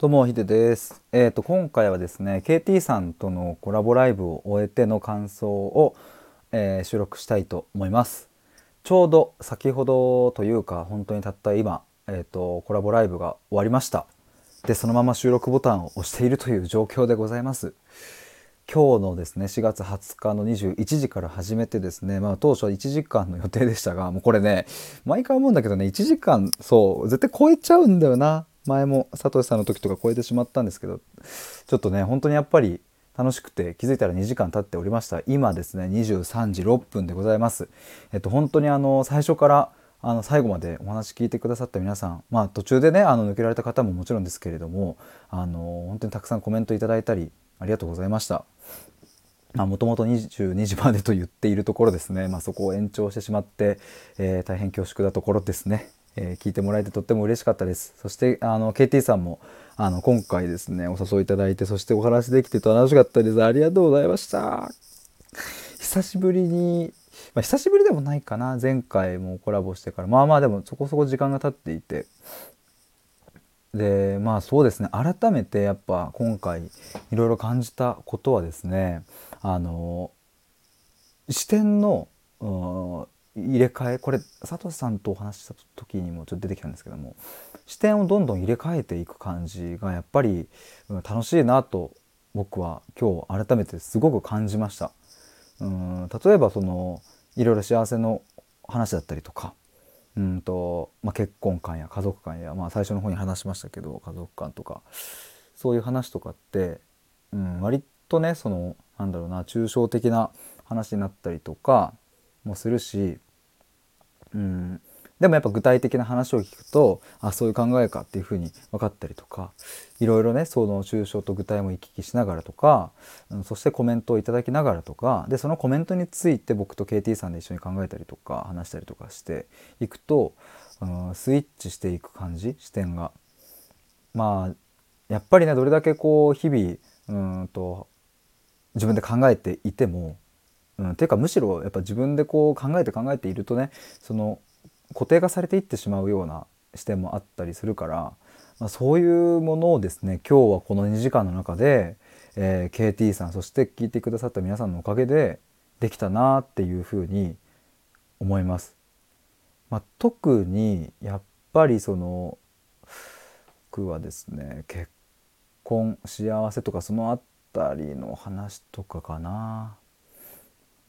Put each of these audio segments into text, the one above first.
どうもヒデです。えっ、ー、と今回はですね KT さんとのコラボライブを終えての感想を、えー、収録したいと思います。ちょうど先ほどというか本当にたった今えっ、ー、とコラボライブが終わりました。でそのまま収録ボタンを押しているという状況でございます。今日のですね4月20日の21時から始めてですねまあ当初は1時間の予定でしたがもうこれね毎回思うんだけどね1時間そう絶対超えちゃうんだよな前もサトシさんの時とか超えてしまったんですけどちょっとね本当にやっぱり楽しくて気づいたら2時間経っておりました。今ですね23時6分でございます。えっと本当にあの最初からあの最後までお話聞いてくださった皆さんまあ途中でねあの抜けられた方ももちろんですけれどもあの本当にたくさんコメントいただいたりありがとうございました。もともと22時までと言っているところですね、まあ、そこを延長してしまって、えー、大変恐縮なところですね。えー、聞いてもらえてとっても嬉しかったです。そしてあの KT さんもあの今回ですねお誘いいただいてそしてお話できて楽しかったです。ありがとうございました。久しぶりに、まあ、久しぶりでもないかな前回もコラボしてからまあまあでもそこそこ時間が経っていてでまあそうですね改めてやっぱ今回いろいろ感じたことはですねあの視点の入れ替えこれ佐藤さんとお話しした時にもちょっと出てきたんですけども視点をどんどん入れ替えていく感じがやっぱり楽しいなと僕は今日改めてすごく感じました。うん例えばそのいろいろ幸せの話だったりとかうんと、まあ、結婚観や家族観や、まあ、最初の方に話しましたけど家族観とかそういう話とかって、うん、割とねそのなんだろうな抽象的な話になったりとかもするしうん、でもやっぱ具体的な話を聞くとあそういう考えかっていうふうに分かったりとかいろいろねその抽象と具体も行き来しながらとか、うん、そしてコメントをいただきながらとかでそのコメントについて僕と KT さんで一緒に考えたりとか話したりとかしていくと、うん、スイッチしていく感じ視点が。まあやっぱりねどれだけこう日々うんと自分で考えていてもうん、ていうかむしろやっぱ自分でこう考えて考えているとねその固定化されていってしまうような視点もあったりするから、まあ、そういうものをですね今日はこの2時間の中で、えー、KT さんそして聞いてくださった皆さんのおかげでできたなっていうふうに思います。まあ、特にやっぱりその僕はですね結婚幸せとかそのあたりの話とかかな。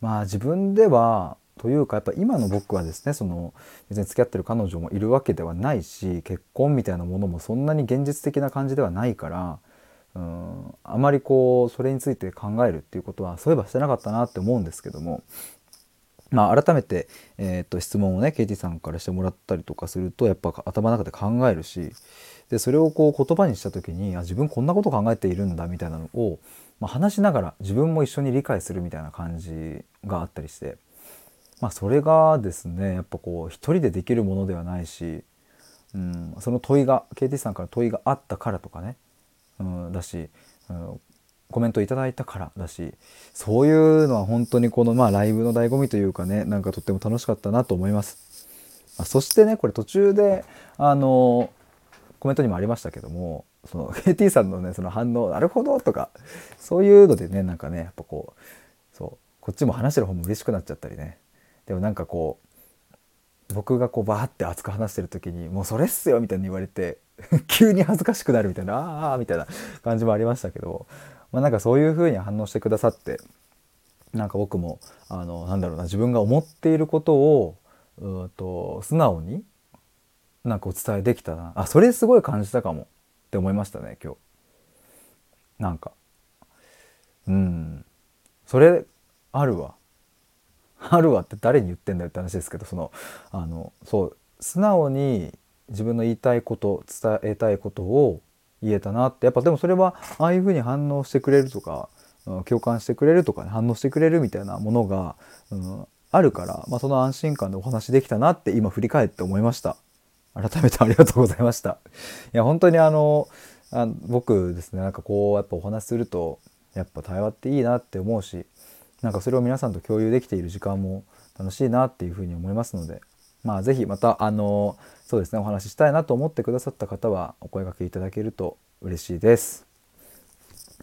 まあ自分ではというかやっぱ今の僕はですねその別に付き合ってる彼女もいるわけではないし結婚みたいなものもそんなに現実的な感じではないからうんあまりこうそれについて考えるっていうことはそういえばしてなかったなって思うんですけどもまあ改めて、えー、と質問をね KT さんからしてもらったりとかするとやっぱ頭の中で考えるしでそれをこう言葉にした時にあ自分こんなこと考えているんだみたいなのをまあ、話しながら自分も一緒に理解するみたいな感じがあったりして、まあ、それがですねやっぱこう一人でできるものではないし、うん、その問いが KT さんから問いがあったからとかね、うん、だし、うん、コメントいただいたからだしそういうのは本当にこのまあライブの醍醐味というかねなんかとっても楽しかったなと思います。まそしてねこれ途中であのコメントにもありましたけどもその KT さんのねその反応なるほどとかそういうのでねなんかねやっぱこうそうこっちも話してる方も嬉しくなっちゃったりねでもなんかこう僕がこうバーって熱く話してる時に「もうそれっすよ」みたいに言われて 急に恥ずかしくなるみたいな「ああ」みたいな感じもありましたけど、まあ、なんかそういう風に反応してくださってなんか僕もあのなんだろうな自分が思っていることをうと素直になんかお伝えできたな。あそれすごい感じたかも。って思いましたね今日。なんか。うん。それあるわ。あるわって誰に言ってんだよって話ですけどそのあのそう素直に自分の言いたいこと伝えたいことを言えたなってやっぱでもそれはああいうふうに反応してくれるとか、うん、共感してくれるとか、ね、反応してくれるみたいなものが、うん、あるから、まあ、その安心感でお話できたなって今振り返って思いました。改めてありがとうございました。いや本当にあのあ僕ですねなんかこうやっぱお話するとやっぱ対話っていいなって思うしなんかそれを皆さんと共有できている時間も楽しいなっていうふうに思いますのでまあ是非またあのそうですねお話ししたいなと思ってくださった方はお声がけいただけると嬉しいです。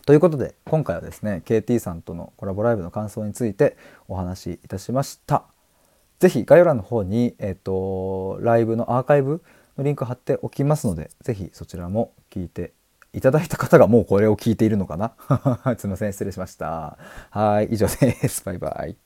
ということで今回はですね KT さんとのコラボライブの感想についてお話しいたしました。是非概要欄の方に、えっと、ライブのアーカイブのリンク貼っておきますので是非そちらも聞いていただいた方がもうこれを聞いているのかな？すいません失礼しました。はい以上です。バイバイ。